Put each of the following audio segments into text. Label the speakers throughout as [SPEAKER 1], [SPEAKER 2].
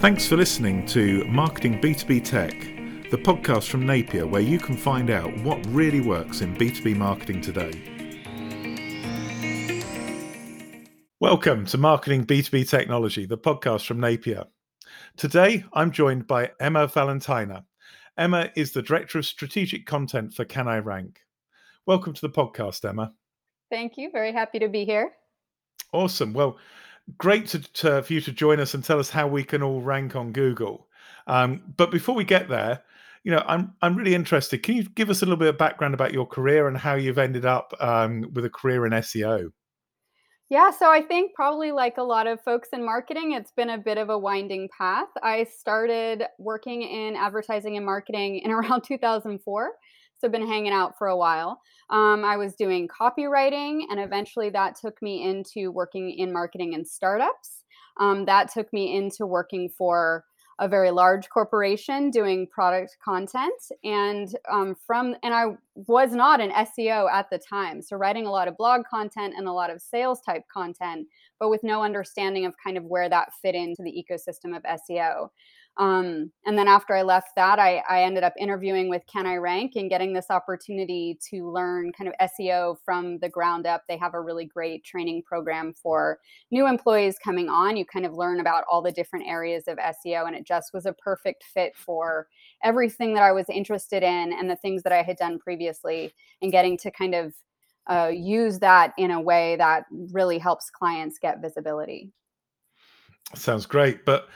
[SPEAKER 1] Thanks for listening to Marketing B2B Tech, the podcast from Napier where you can find out what really works in B2B marketing today. Welcome to Marketing B2B Technology, the podcast from Napier. Today, I'm joined by Emma Valentiner. Emma is the Director of Strategic Content for Can I Rank. Welcome to the podcast, Emma.
[SPEAKER 2] Thank you. Very happy to be here.
[SPEAKER 1] Awesome. Well, great to, to, for you to join us and tell us how we can all rank on Google. Um, but before we get there, you know, I'm I'm really interested. Can you give us a little bit of background about your career and how you've ended up um, with a career in SEO?
[SPEAKER 2] Yeah, so I think probably like a lot of folks in marketing, it's been a bit of a winding path. I started working in advertising and marketing in around 2004 so been hanging out for a while. Um, I was doing copywriting, and eventually that took me into working in marketing and startups. Um, that took me into working for a very large corporation doing product content and um, from and i was not an seo at the time so writing a lot of blog content and a lot of sales type content but with no understanding of kind of where that fit into the ecosystem of seo um, and then after I left that, I, I, ended up interviewing with Can I Rank and getting this opportunity to learn kind of SEO from the ground up. They have a really great training program for new employees coming on. You kind of learn about all the different areas of SEO, and it just was a perfect fit for everything that I was interested in and the things that I had done previously, and getting to kind of uh, use that in a way that really helps clients get visibility.
[SPEAKER 1] Sounds great. But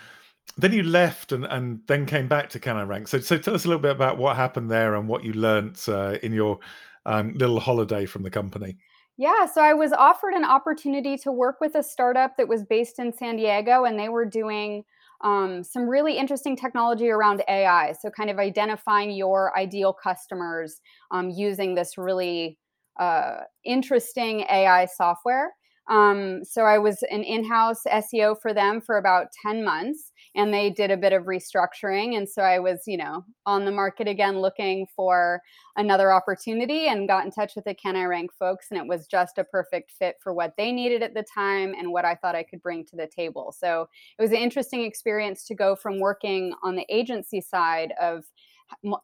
[SPEAKER 1] then you left and, and then came back to Can I Rank. So, so tell us a little bit about what happened there and what you learnt uh, in your um, little holiday from the company.
[SPEAKER 2] Yeah, so I was offered an opportunity to work with a startup that was based in San Diego, and they were doing um, some really interesting technology around AI. So, kind of identifying your ideal customers um, using this really uh, interesting AI software. Um, so I was an in-house SEO for them for about 10 months and they did a bit of restructuring and so I was, you know, on the market again looking for another opportunity and got in touch with the Can I Rank folks and it was just a perfect fit for what they needed at the time and what I thought I could bring to the table. So it was an interesting experience to go from working on the agency side of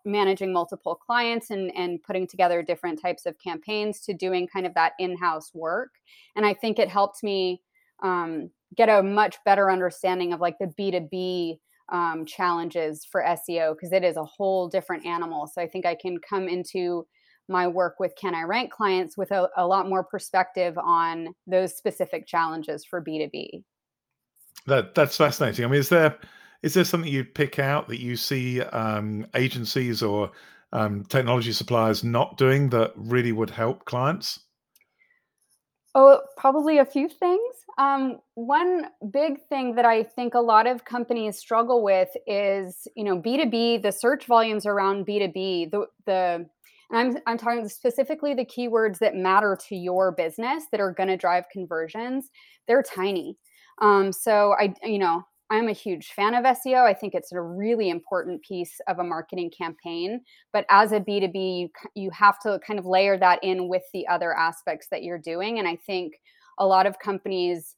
[SPEAKER 2] managing multiple clients and, and putting together different types of campaigns to doing kind of that in-house work. And i think it helped me um, get a much better understanding of like the b2b um, challenges for seo because it is a whole different animal. So i think i can come into my work with can i rank clients with a, a lot more perspective on those specific challenges for b2b
[SPEAKER 1] that that's fascinating. I mean is there is there something you'd pick out that you see um, agencies or um, technology suppliers not doing that really would help clients?
[SPEAKER 2] Oh, probably a few things. Um, one big thing that I think a lot of companies struggle with is, you know, B two B. The search volumes around B two B. The the and I'm I'm talking specifically the keywords that matter to your business that are going to drive conversions. They're tiny. Um, so I, you know, I'm a huge fan of SEO. I think it's a really important piece of a marketing campaign. But as a B2B, you, you have to kind of layer that in with the other aspects that you're doing. And I think a lot of companies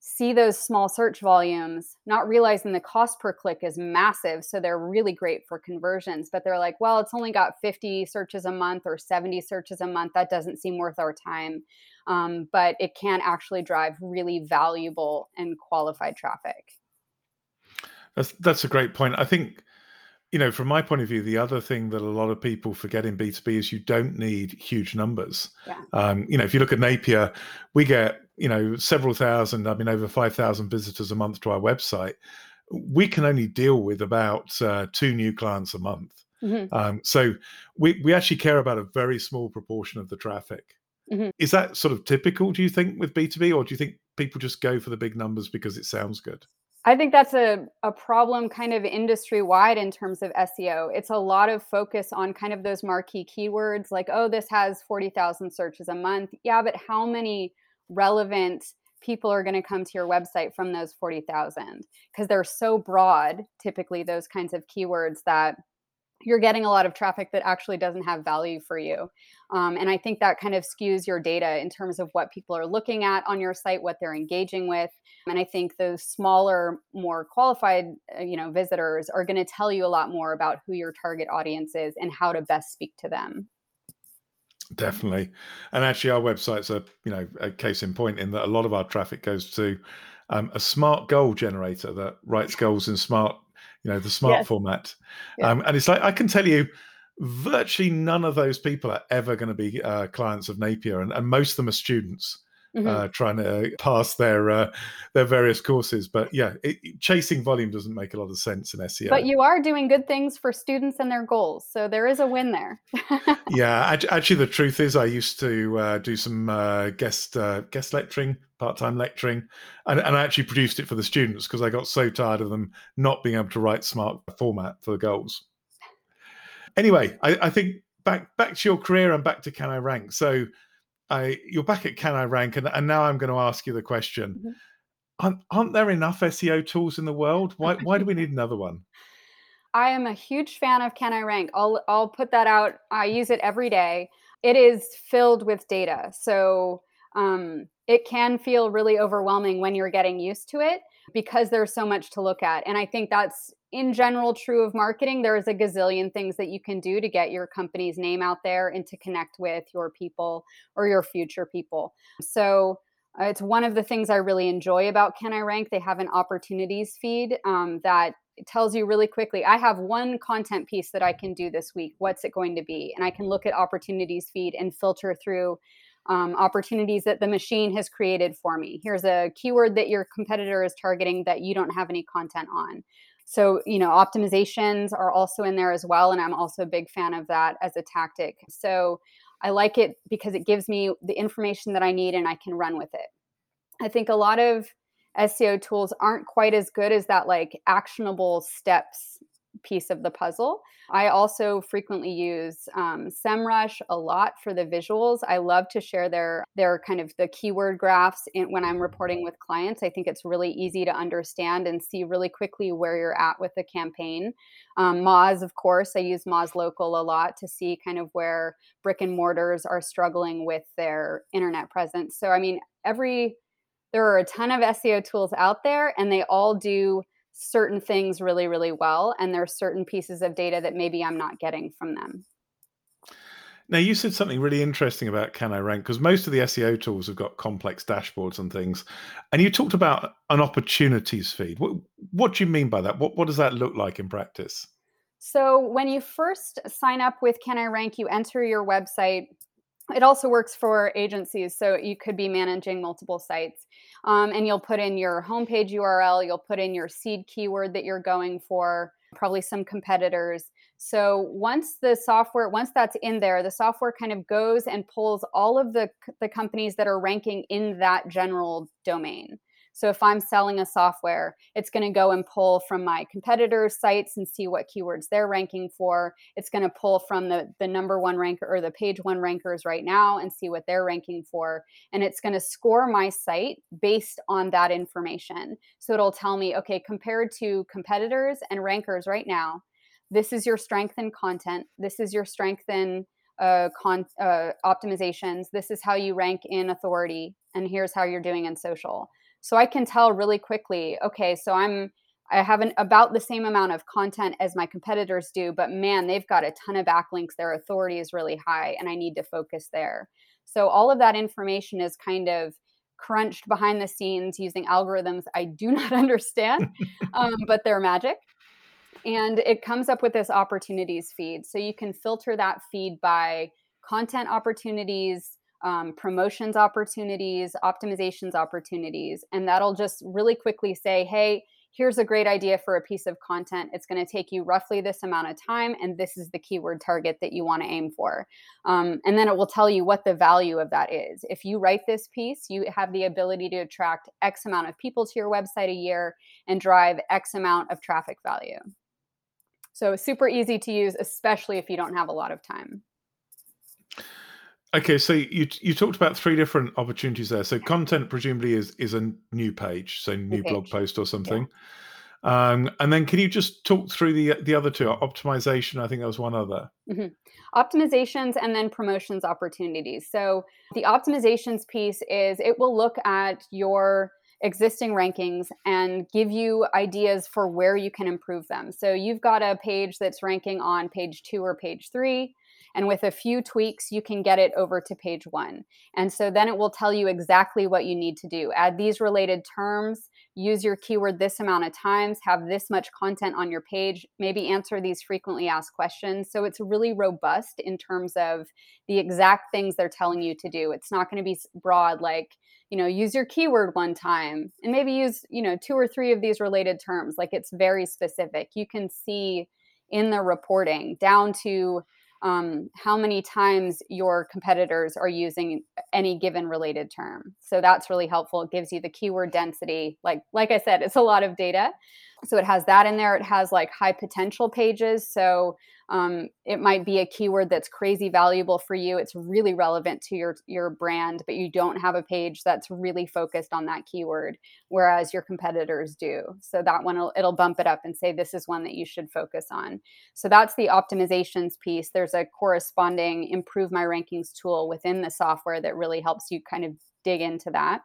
[SPEAKER 2] see those small search volumes, not realizing the cost per click is massive. So they're really great for conversions. But they're like, well, it's only got 50 searches a month or 70 searches a month. That doesn't seem worth our time. Um, but it can actually drive really valuable and qualified traffic.
[SPEAKER 1] That's that's a great point. I think, you know, from my point of view, the other thing that a lot of people forget in B two B is you don't need huge numbers. Yeah. Um, you know, if you look at Napier, we get you know several thousand. I mean, over five thousand visitors a month to our website. We can only deal with about uh, two new clients a month. Mm-hmm. Um, so we we actually care about a very small proportion of the traffic. Mm-hmm. Is that sort of typical? Do you think with B two B, or do you think people just go for the big numbers because it sounds good?
[SPEAKER 2] I think that's a, a problem kind of industry wide in terms of SEO. It's a lot of focus on kind of those marquee keywords like, oh, this has 40,000 searches a month. Yeah, but how many relevant people are going to come to your website from those 40,000? Because they're so broad, typically, those kinds of keywords that you're getting a lot of traffic that actually doesn't have value for you. Um, and I think that kind of skews your data in terms of what people are looking at on your site, what they're engaging with. And I think those smaller, more qualified, uh, you know, visitors are going to tell you a lot more about who your target audience is and how to best speak to them.
[SPEAKER 1] Definitely, and actually, our website's a you know a case in point in that a lot of our traffic goes to um, a smart goal generator that writes goals in smart you know the smart yes. format yeah. um, and it's like i can tell you virtually none of those people are ever going to be uh, clients of napier and, and, most of them are students mm-hmm. uh, trying to pass their uh, their various courses. But yeah it, chasing volume doesn't make a lot of sense in seo
[SPEAKER 2] but you are doing good things for students and their goals so there is a win there.
[SPEAKER 1] Yeah actually the truth is i used to uh, do some uh, guest uh, guest lecturing part-time lecturing and, and i actually produced it for the students because i got so tired of them not being able to write smart format for the goals. Anyway I, I think back back to your career and back to can i rank? So I, you're back at can i rank? And, and now i'm going to ask you the question. Mm-hmm. aren't, aren't there enough seo tools in the world? Why, why do we need another one?
[SPEAKER 2] I am a huge fan of can i rank. I'll i'll put that out. I use it every day. It is filled with data. So um, it can feel really overwhelming when you're getting used to it because there's so much to look at. And I think that's in general true of marketing. There is a gazillion things that you can do to get your company's name out there and to connect with your people or your future people. So uh, it's one of the things I really enjoy about Can I Rank. They have an opportunities feed um, that tells you really quickly I have one content piece that I can do this week. What's it going to be? And I can look at opportunities feed and filter through um, opportunities that the machine has created for me. Here's a keyword that your competitor is targeting that you don't have any content on. So, you know, optimizations are also in there as well. And I'm also a big fan of that as a tactic. So I like it because it gives me the information that I need and I can run with it. I think a lot of SEO tools aren't quite as good as that like actionable steps piece of the puzzle. I also frequently use um, SEMrush a lot for the visuals. I love to share their their kind of the keyword graphs in, when I'm reporting with clients. I think it's really easy to understand and see really quickly where you're at with the campaign. Um, Moz, of course, I use Moz Local a lot to see kind of where brick and mortars are struggling with their internet presence. So I mean, every there are a ton of SEO tools out there, and they all do certain things really, really well. And there are certain pieces of data that maybe I'm not getting from them.
[SPEAKER 1] Now, you said something really interesting about Can I Rank because most of the SEO tools have got complex dashboards and things. And you talked about an opportunities feed. What, what do you mean by that? What, what does that look like in practice?
[SPEAKER 2] So, when you first sign up with Can I Rank, you enter your website it also works for agencies. So you could be managing multiple sites. Um, and you'll put in your homepage URL, you'll put in your seed keyword that you're going for, probably some competitors. So once the software, once that's in there, the software kind of goes and pulls all of the, the companies that are ranking in that general domain. So if I'm selling a software, it's going to go and pull from my competitors' sites and see what keywords they're ranking for. It's going to pull from the, the number one ranker or the page one rankers right now and see what they're ranking for. And it's going to score my site based on that information. So it'll tell me, okay, compared to competitors and rankers right now, this is your strength in content. This is your strength in uh, con- uh, optimizations. This is how you rank in authority. And here's how you're doing in social. So I can tell really quickly, okay, so I'm I have an, about the same amount of content as my competitors do, but man, they've got a ton of backlinks. Their authority is really high, and I need to focus there. So all of that information is kind of crunched behind the scenes using algorithms I do not understand, um, but they're magic. And it comes up with this opportunities feed. So you can filter that feed by content opportunities, um, promotions opportunities, optimizations opportunities. And that'll just really quickly say, hey, here's a great idea for a piece of content. It's going to take you roughly this amount of time, and this is the keyword target that you want to aim for. Um, and then it will tell you what the value of that is. If you write this piece, you have the ability to attract X amount of people to your website a year and drive X amount of traffic value. So, super easy to use, especially if you don't have a lot of time.
[SPEAKER 1] Okay, so you you talked about three different opportunities there. So content presumably is is a new page, so new blog post or something. Um, and then can you just talk through the the other two? Optimization, I think there was one other.
[SPEAKER 2] Mm-hmm. Optimizations and then promotions opportunities. So the optimizations piece is it will look at your existing rankings and give you ideas for where you can improve them. So you've got a page that's ranking on page two or page three. And with a few tweaks, you can get it over to page one. And so then it will tell you exactly what you need to do. Add these related terms, use your keyword this amount of times, have this much content on your page, maybe answer these frequently asked questions. So it's really robust in terms of the exact things they're telling you to do. It's not going to be broad like, you know, use your keyword one time and maybe use, you know, two or three of these related terms. Like it's very specific. You can see in the reporting down to um, how many times your competitors are using any given related term. So that's really helpful. It gives you the keyword density. Like like I said, it's a lot of data. So it has that in there. It has like high potential pages. So um, it might be a keyword that's crazy valuable for you. It's really relevant to your your brand, but you don't have a page that's really focused on that keyword, whereas your competitors do. So that one will, it'll bump it up and say this is one that you should focus on. So that's the optimizations piece. There's a corresponding improve my rankings tool within the software that really helps you kind of dig into that.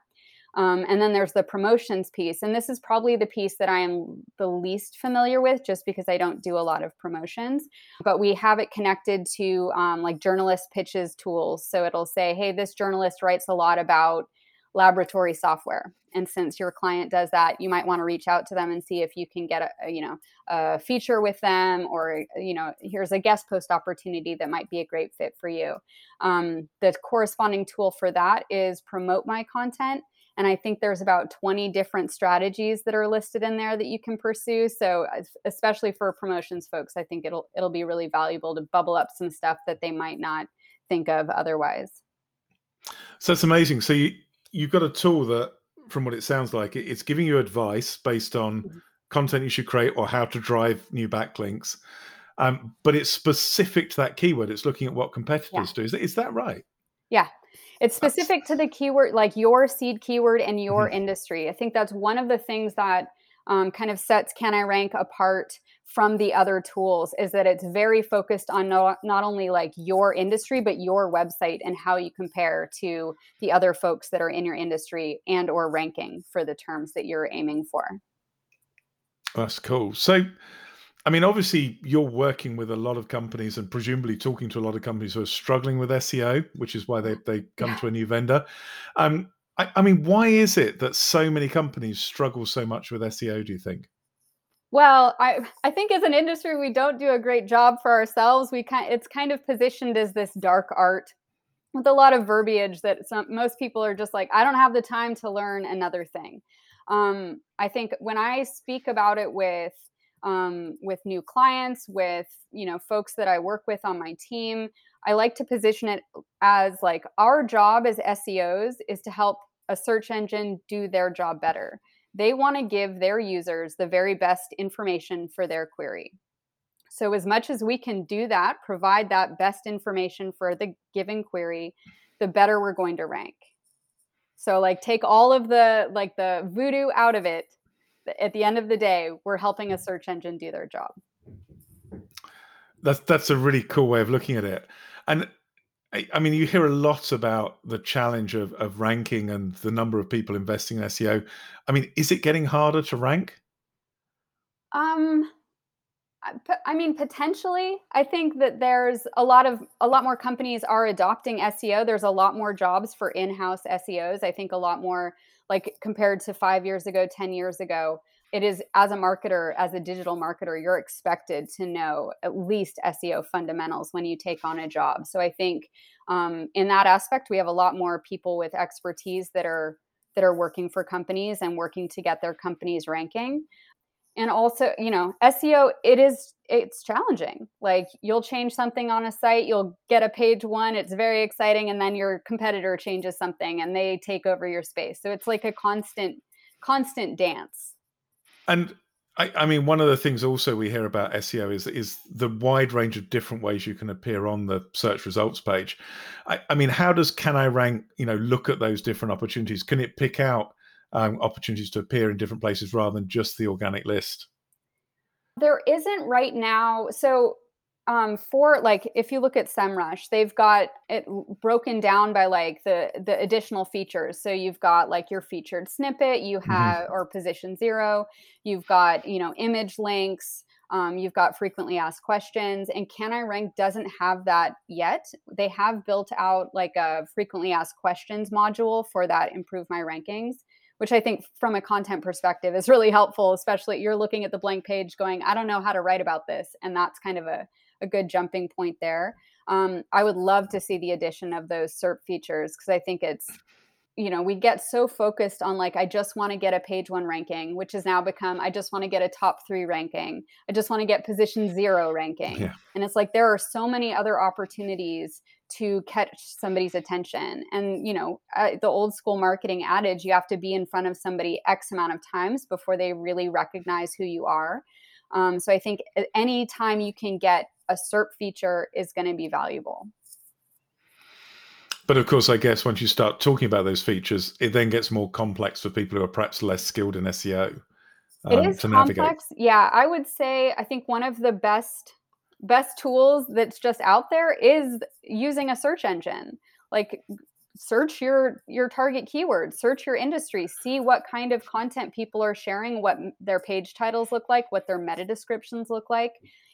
[SPEAKER 2] Um, and then there's the promotions piece. And this is probably the piece that I am the least familiar with just because I don't do a lot of promotions. But we have it connected to um, like journalist pitches tools. So it'll say, hey, this journalist writes a lot about laboratory software and since your client does that you might want to reach out to them and see if you can get a, you know a feature with them or you know here's a guest post opportunity that might be a great fit for you um, the corresponding tool for that is promote my content and I think there's about 20 different strategies that are listed in there that you can pursue. So especially for promotions folks, I think it'll it'll be really valuable to bubble up some stuff that they might not think of otherwise.
[SPEAKER 1] So it's amazing. So you you've got a tool that from what it sounds like it's giving you advice based on mm-hmm. content you should create or how to drive new backlinks. Um, but it's specific to that keyword. It's looking at what competitors yeah. do. Is that, is that right?
[SPEAKER 2] Yeah, it's specific to the keyword, like your seed keyword and your mm-hmm. industry. I think that's one of the things that um, kind of sets Can I Rank apart from the other tools is that it's very focused on no, not only like your industry but your website and how you compare to the other folks that are in your industry and or ranking for the terms that you're aiming for
[SPEAKER 1] that's cool so I mean, obviously, you're working with a lot of companies and presumably talking to a lot of companies who are struggling with SEO, which is why they, they come yeah. to a new vendor. Um, I, I, mean, why is it that so many companies struggle so much with SEO, do you think?
[SPEAKER 2] Well, I, I think as an industry, we don't do a great job for ourselves. We kind, it's kind of positioned as this dark art with a lot of verbiage that some, most people are just like, I don't have the time to learn another thing. Um, I think when I speak about it with um, with new clients, with you know folks that I work with on my team. I like to position it as like our job as SEOs is to help a search engine do their job better. They want to give their users the very best information for their query. So, as much as we can do that, provide that best information for the given query, the better we're going to rank. So, like, take all of the like the voodoo out of it at the end of the day, we're helping a search engine do their job.
[SPEAKER 1] That's that's a really cool way of looking at it. And I, I mean, you hear a lot about the challenge of, of ranking and the number of people investing in SEO. I mean, is it getting harder to rank?
[SPEAKER 2] Um, I mean, potentially. I think that there's a lot of a lot more companies are adopting SEO. There's a lot more jobs for in-house SEOs. I think a lot more like compared to five years ago, 10 years ago, it is as a marketer, as a digital marketer, you're expected to know at least SEO fundamentals when you take on a job. So I think um, in that aspect, we have a lot more people with expertise that are that are working for companies and working to get their companies ranking and also you know seo it is it's challenging like you'll change something on a site you'll get a page one it's very exciting and then your competitor changes something and they take over your space so it's like a constant constant dance
[SPEAKER 1] and I, I, mean, one of the things also we hear about SEO is is the wide range of different ways you can appear on the search results page. I, I mean, how does Can I Rank, you know, look at those different opportunities? Can it pick out um, opportunities to appear in different places rather than just the organic list?
[SPEAKER 2] There isn't right now. So um, for like if you look at SEMrush, they've got it broken down by like the the additional features. So you've got like your featured snippet, you mm-hmm. have mm-hmm. or position zero, you've got you know image links, um, you've got frequently asked questions, and Can I Rank doesn't have that yet. They have built out like a frequently asked questions module for that improve my rankings which I think from a content perspective is really helpful, especially you're looking at the blank page going, I don't know how to write about this. And that's kind of a, a good jumping point there. Um, I would love to see the addition of those SERP features because I think it's you know we get so focused on like i just want to get a page one ranking which has now become i just want to get a top three ranking i just want to get position zero ranking yeah. and it's like there are so many other opportunities to catch somebody's attention and you know uh, the old school marketing adage you have to be in front of somebody x amount of times before they really recognize who you are um, so i think any time you can get a serp feature is going to be valuable
[SPEAKER 1] but of course, I guess once you start talking about those features, it then gets more complex for people who are perhaps less skilled in SEO.
[SPEAKER 2] Um, it is complex. Navigate. Yeah, I would say I think one of the best best tools that's just out there is using a search engine. Like search your your target keywords, search your industry, see what kind of content people are sharing, what their page titles look like, what their meta descriptions look like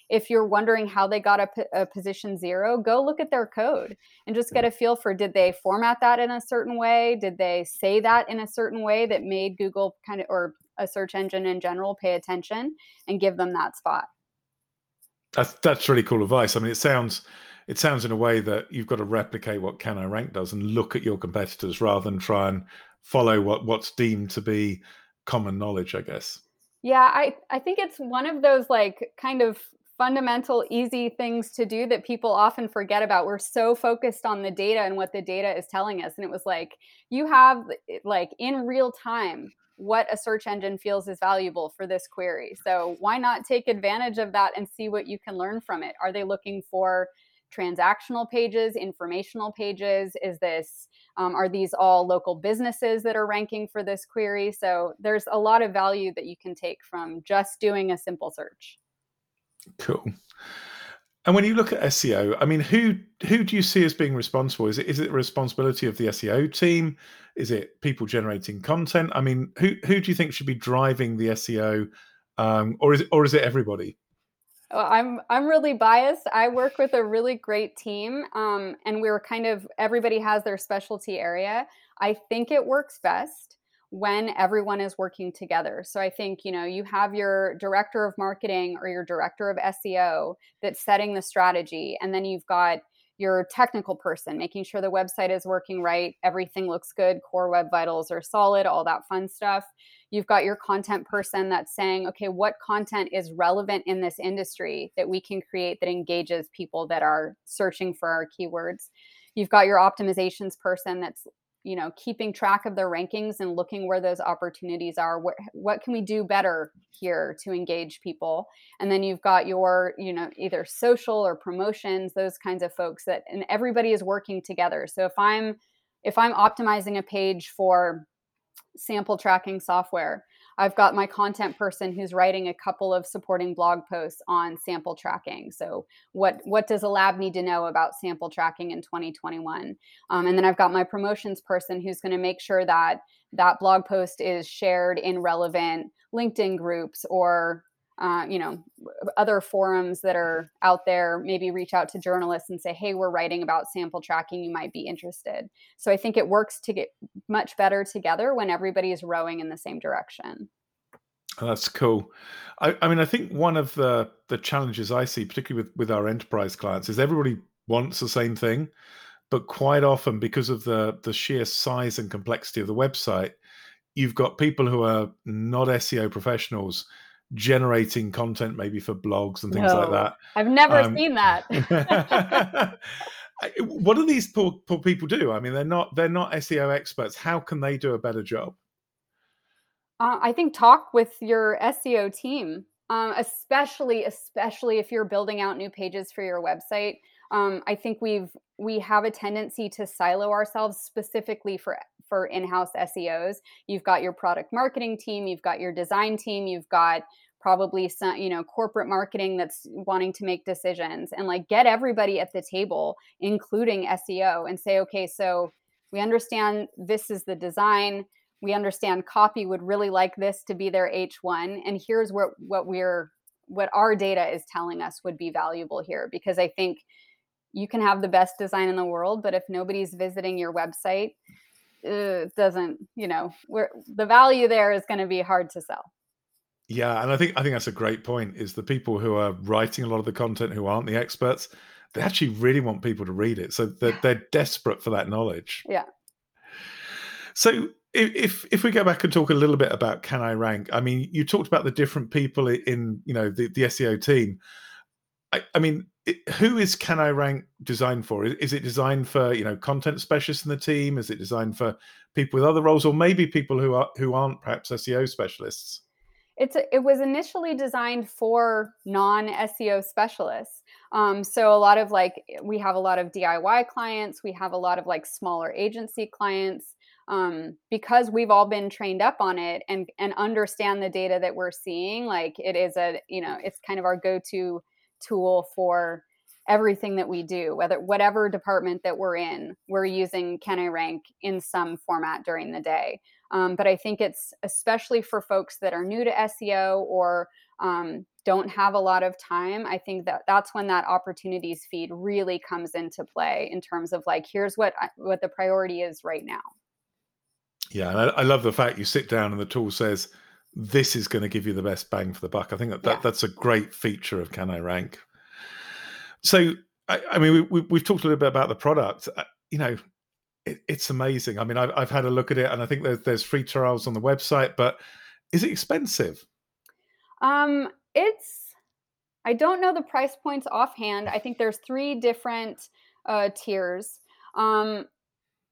[SPEAKER 2] if you're wondering how they got a, a, position zero, go look at their code and just get a feel for did they format that in a certain way? Did they say that in a certain way that made Google kind of or a search engine in general pay attention and give them that spot?
[SPEAKER 1] That's that's really cool advice. I mean, it sounds it sounds in a way that you've got to replicate what Can I Rank does and look at your competitors rather than try and follow what what's deemed to be common knowledge, I guess.
[SPEAKER 2] Yeah, I I think it's one of those like kind of fundamental, easy things to do that people often forget about. We're so focused on the data and what the data is telling us. And it was like, you have like in real time what a search engine feels is valuable for this query. So why not take advantage of that and see what you can learn from it? Are they looking for transactional pages, informational pages? Is this um, are these all local businesses that are ranking for this query? So there's a lot of value that you can take from just doing a simple search.
[SPEAKER 1] Cool. And when you look at SEO, I mean, who who do you see as being responsible? Is it is it the responsibility of the SEO team? Is it people generating content? I mean, who who do you think should be driving the SEO, um, or is or is it everybody?
[SPEAKER 2] Well, I'm I'm really biased. I work with a really great team, um, and we're kind of everybody has their specialty area. I think it works best when everyone is working together. So I think, you know, you have your director of marketing or your director of SEO that's setting the strategy and then you've got your technical person making sure the website is working right, everything looks good, core web vitals are solid, all that fun stuff. You've got your content person that's saying, okay, what content is relevant in this industry that we can create that engages people that are searching for our keywords. You've got your optimizations person that's you know keeping track of their rankings and looking where those opportunities are what, what can we do better here to engage people? And then you've got your you know either social or promotions those kinds of folks that and everybody is working together. So if i'm if i'm optimizing a page for sample tracking software I've got my content person who's writing a couple of supporting blog posts on sample tracking. So, what what does a lab need to know about sample tracking in 2021? Um, and then I've got my promotions person who's going to make sure that that blog post is shared in relevant LinkedIn groups or uh, you know other forums that are out there maybe reach out to journalists and say hey we're writing about sample tracking. You might be interested. So i think it works to get much better together when everybody is rowing in the same direction.
[SPEAKER 1] Oh, that's cool. I, I, mean i think one of the the challenges i see particularly with with our enterprise clients is everybody wants the same thing but quite often because of the the sheer size and complexity of the website you've got people who are not seo professionals generating content maybe for blogs and things no, like that.
[SPEAKER 2] I've never um, seen that.
[SPEAKER 1] what do these poor, poor people do? I mean, they're not they're not SEO experts. How can they do a better job?
[SPEAKER 2] Uh, I think talk with your SEO team, um, especially especially if you're building out new pages for your website. Um, I think we've we have a tendency to silo ourselves specifically for for in-house SEOs. You've got your product marketing team, you've got your design team, you've got probably some you know corporate marketing that's wanting to make decisions and like get everybody at the table including SEO and say okay so we understand this is the design we understand copy would really like this to be their H1 and here's what what we're what our data is telling us would be valuable here because I think you can have the best design in the world but if nobody's visiting your website eh, it doesn't you know where the value there is going to be hard to sell
[SPEAKER 1] yeah, and I think I think that's a great point. Is the people who are writing a lot of the content who aren't the experts, they actually really want people to read it, so they're, they're desperate for that knowledge.
[SPEAKER 2] Yeah.
[SPEAKER 1] So if if we go back and talk a little bit about can I rank? I mean, you talked about the different people in you know the, the SEO team. I, I mean, who is can I rank designed for? Is, is, it designed for you know content specialists in the team? Is it designed for people with other roles, or maybe people who are who aren't perhaps SEO specialists?
[SPEAKER 2] it's a, it was initially designed for non SEO specialists. Um, so a lot of like we have a lot of DIY clients, we have a lot of like smaller agency clients. Um, because we've all been trained up on it and and understand the data that we're seeing, like it is a you know it's kind of our go-to tool for everything that we do whether whatever department that we're in we're using can i rank in some format during the day um, but I think it's especially for folks that are new to SEO or um, don't have a lot of time. I think that that's when that opportunities feed really comes into play in terms of like, here's what what the priority is right now.
[SPEAKER 1] Yeah, and I, I, love the fact you sit down and the tool says this is going to give you the best bang for the buck. I think that, that yeah. that's a great feature of Can I Rank. So, I, I mean, we, we, have talked a little bit about the product. Uh, you know, it, it's amazing. I mean, I've, I've had a look at it, and I think there's there's free trials on the website. But is it expensive?
[SPEAKER 2] Um, it's. I don't know the price points offhand. I think there's three different uh, tiers. Um,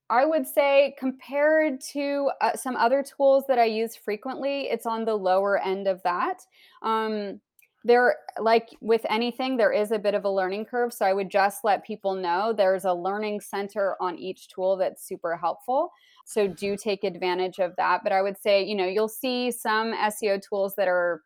[SPEAKER 2] I would say compared to uh, some other tools that I use frequently, it's on the lower end of that. Um, there like with anything there is a bit of a learning curve so i would just let people know there's a learning center on each tool that's super helpful so do take advantage of that but i would say you know you'll see some seo tools that are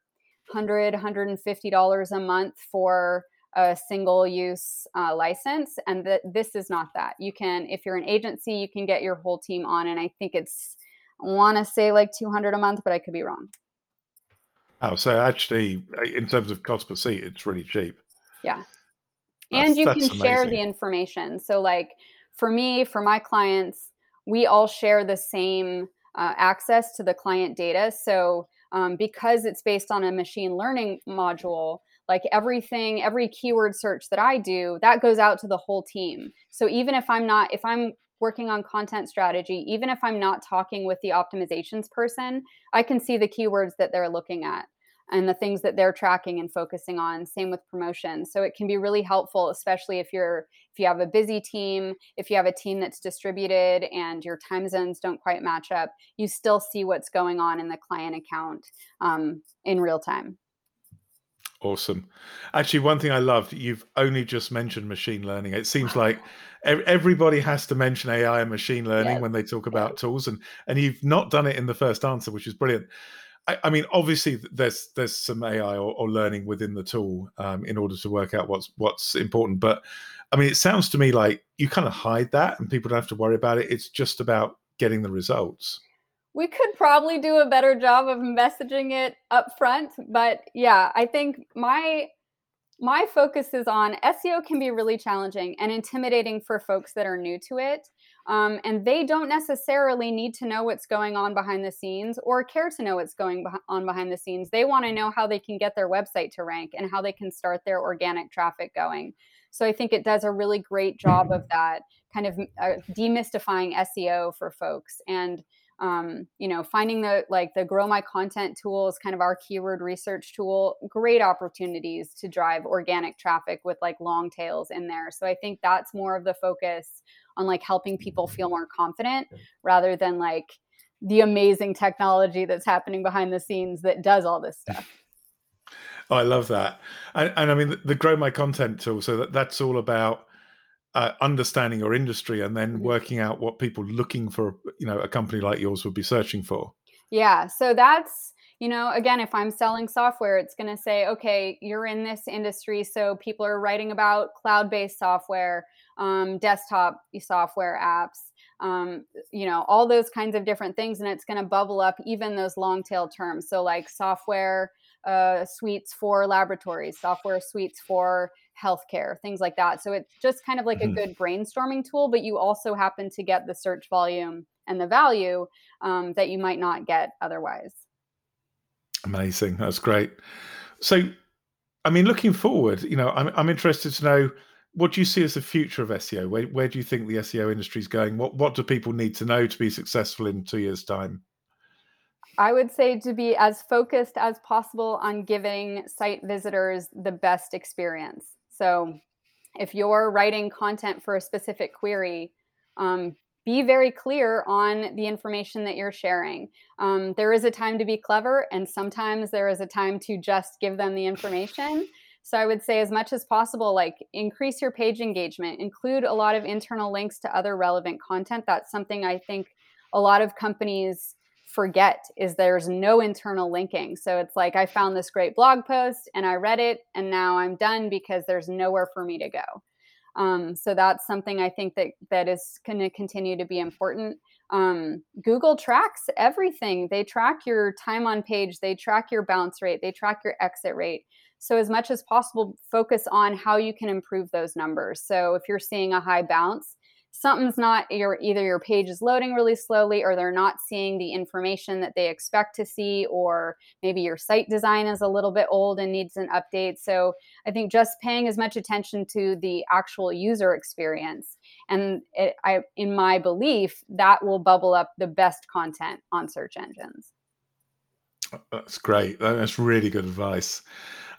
[SPEAKER 2] 100 150 dollars a month for a single use uh, license and that this is not that you can if you're an agency you can get your whole team on and i think it's want to say like 200 a month but i could be wrong
[SPEAKER 1] Oh, so actually, uh, in terms of cost per seat, it's really cheap.
[SPEAKER 2] Yeah. and you can share the information. So, like for me, for my clients, we all share the same uh, access to the client data. So, um, because it's based on a machine learning module, like everything, every keyword search that I do, that goes out to the whole team. So, even if I'm not, if I'm working on content strategy, even if I'm not talking with the optimizations person, I can see the keywords that they're looking at and the things that they're tracking and focusing on. Same with promotion. So it can be really helpful especially if you're if you have a busy team if you have a team that's distributed and your time zones don't quite match up you still see what's going on in the client account um, in real time
[SPEAKER 1] Awesome. Actually, one thing I loved, you've only just mentioned machine learning. It seems like everybody has to mention AI and machine learning when they talk about tools, and and you've not done it in the first answer, which is brilliant. I, I mean, obviously, there's there's some AI or, or learning within the tool um, in order to work out what's what's important. But I mean, it sounds to me like you kind of hide that, and people don't have to worry about it. It's just about getting the results
[SPEAKER 2] we could probably do a better job of messaging it up front but yeah i think my my focus is on seo can be really challenging and intimidating for folks that are new to it um, and they don't necessarily need to know what's going on behind the scenes or care to know what's going on behind the scenes. They want to know how they can get their website to rank and how they can start their organic traffic going. So i think it does a really great job of that kind of uh, demystifying seo for folks and um, you know finding the like the grow my content tool is kind of our keyword research tool. Great opportunities to drive organic traffic with like long tails in there. So i think that's more of the focus on like helping people feel more confident rather than like the amazing technology that's happening behind the scenes that does all this stuff.
[SPEAKER 1] Oh, i love that. And, and i mean the, the grow my content tool so that, that's all about uh, understanding your industry and then
[SPEAKER 2] Mhm.
[SPEAKER 1] working out what people looking for, you know, a company like yours would be searching for.
[SPEAKER 2] Yeah. So that's, you know, again, if I'm selling software, it's going to say, okay, you're in this industry. So people are writing about cloud based software, um, desktop software apps, um, you know, all those kinds of different things. And it's going to bubble up even those long tail terms. So, like software uh, suites for laboratories, software suites for healthcare, things like that. So, it's just kind of like
[SPEAKER 1] Mhm.
[SPEAKER 2] a good brainstorming tool, but you also happen to get the search volume and the value um, that you might not get otherwise.
[SPEAKER 1] Amazing. That's great. So, I mean, looking forward, you know, I'm I'm interested to know what do you see as the future of SEO? Where where do you think the SEO industry is going? What what do people need to know to be successful in two years' time?
[SPEAKER 2] I would say to be as focused as possible on giving site visitors the best experience. So, if you're writing content for a specific query, um, be very clear on the information that you're sharing. Um, there is a time to be clever, and sometimes there is a time to just give them the information. So I would say, as much as possible, like increase your page engagement, include a lot of internal links to other relevant content. That's something I think a lot of companies forget is there's no internal linking. So it's like I found this great blog post and I read it and now I'm done because there's nowhere for me to go. Um, so that's something I think that that is going to continue to be important. Um, Google tracks everything. They track your time on page, they track your bounce rate, they track your exit rate. So as much as possible, focus on how you can improve those numbers. So if you're seeing a high bounce, something's not your either your page is loading really slowly or they're not seeing the information that they expect to see or maybe your site design is a little bit old and needs an update. So i think just paying as much attention to the actual user experience and it, I, in my belief that will bubble up the best content on search engines.
[SPEAKER 1] That's great. That's really good advice.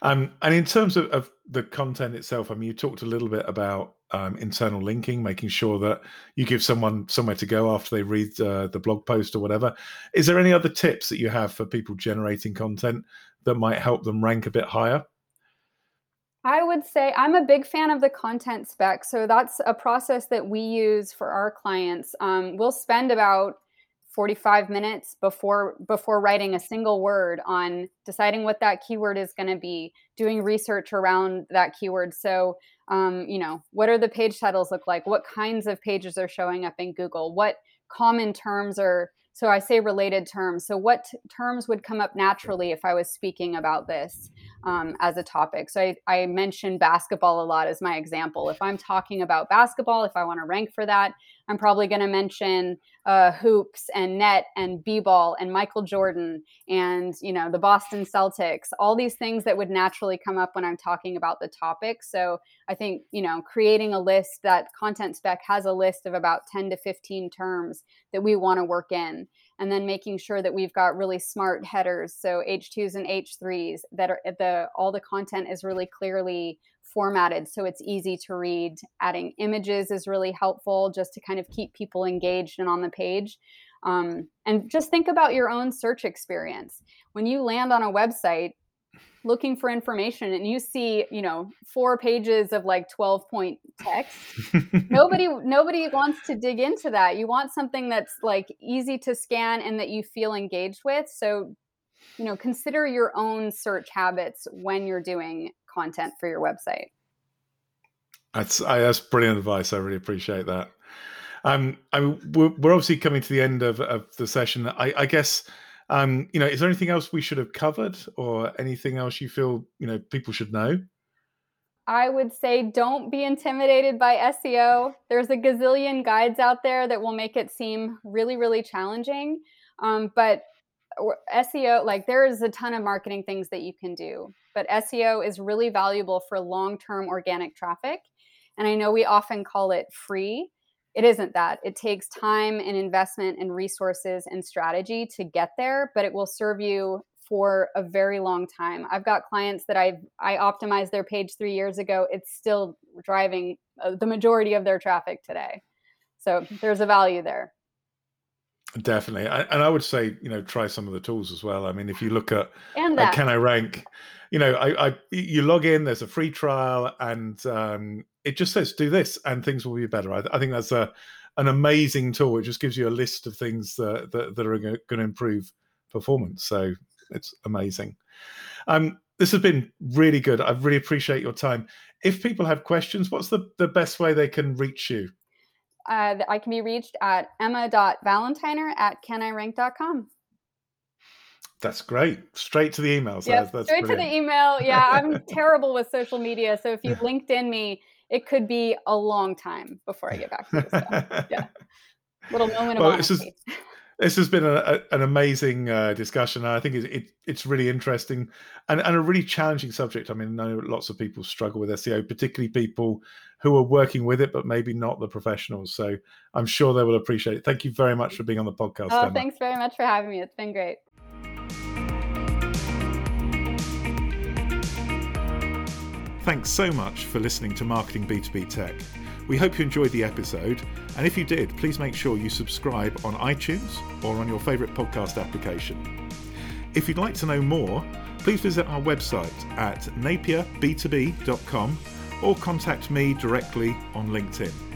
[SPEAKER 1] Um, and in terms of, of, the content itself, I mean, you talked a little bit about um, internal linking, making sure that you give someone somewhere to go after they read uh, the blog post or whatever. Is there any other tips that you have for people generating content that might help them rank a bit higher?
[SPEAKER 2] I would say I'm a big fan of the content spec. So that's a process that we use for our clients. Um, we'll spend about 45 minutes before before writing a single word on deciding what that keyword is going to be doing research around that keyword. So um, you know what are the page titles look like? What kinds of pages are showing up in google? What common terms are so i say related terms. So what t- terms would come up naturally if i was speaking about this um, as a topic? So I, I mentioned basketball a lot as my example. If i'm talking about basketball if i want to rank for that i'm probably going to mention uh, hoops and net and b-ball and michael jordan and you know the boston celtics all these things that would naturally come up when i'm talking about the topic. So i think you know creating a list that content spec has a list of about 10 to 15 terms that we want to work in and then making sure that we've got really smart headers so h2s and h3s that are the all the content is really clearly formatted so it's easy to read. Adding images is really helpful just to kind of keep people engaged and on the page. Um, and just think about your own search experience. When you land on a website looking for information and you see, you know, four pages of like 12 point text, nobody nobody wants to dig into that. You want something that's like easy to scan and that you feel engaged with. So, you know, consider your own search habits when you're doing content for your website.
[SPEAKER 1] That's I, that's brilliant advice. I really appreciate that. Um, I mean, we're, we're obviously coming to the end of, of the session. I, I guess, um, you know, is there anything else we should have covered, or anything else you feel you know people should know?
[SPEAKER 2] I would say don't be intimidated by SEO. There's a gazillion guides out there that will make it seem really, really challenging. Um, but SEO, like there is a ton of marketing things that you can do, but SEO is really valuable for long term organic traffic. And I know we often call it free. It isn't that. It takes time and investment and resources and strategy to get there, but it will serve you for a very long time. I've got clients that I I optimized their page 3 years ago. It's still driving uh, the majority of their traffic today. So there's a value there.
[SPEAKER 1] Definitely, and I would say you know try some of the tools as well. I mean, if you look at, at can I rank, you know, I, I you log in, there's a free trial, and um, it just says do this, and things will be better. I, I think that's a an amazing tool. It just gives you a list of things that that, that are going to improve performance. So it's amazing. Um, this has been really good. I really appreciate your time. If people have questions, what's the, the best way they can reach you?
[SPEAKER 2] Uh, I can be reached at emma.valentiner at canirank.com.
[SPEAKER 1] That's great. Straight to the emails.
[SPEAKER 2] Yeah, straight brilliant. to the email. Yeah, I'm terrible with social media. So if you LinkedIn me, it could be a long time before I get back to you. So, yeah. Little moment of well, honesty.
[SPEAKER 1] This, has been a, a, an amazing uh, discussion. I think it, it, it's really interesting and, and a really challenging subject. I mean, I know lots of people struggle with SEO, particularly people who are working with it, but maybe not the professionals. So I'm sure they will appreciate it. Thank you very much for being on the podcast.
[SPEAKER 2] Oh, Emma. thanks very much for having me. It's been great.
[SPEAKER 1] Thanks so much for listening to Marketing B2B Tech. We hope you enjoyed the episode, and if you did, please make sure you subscribe on iTunes or on your favourite podcast application. If you'd like to know more, please visit our website at napierb2b.com or contact me directly on LinkedIn.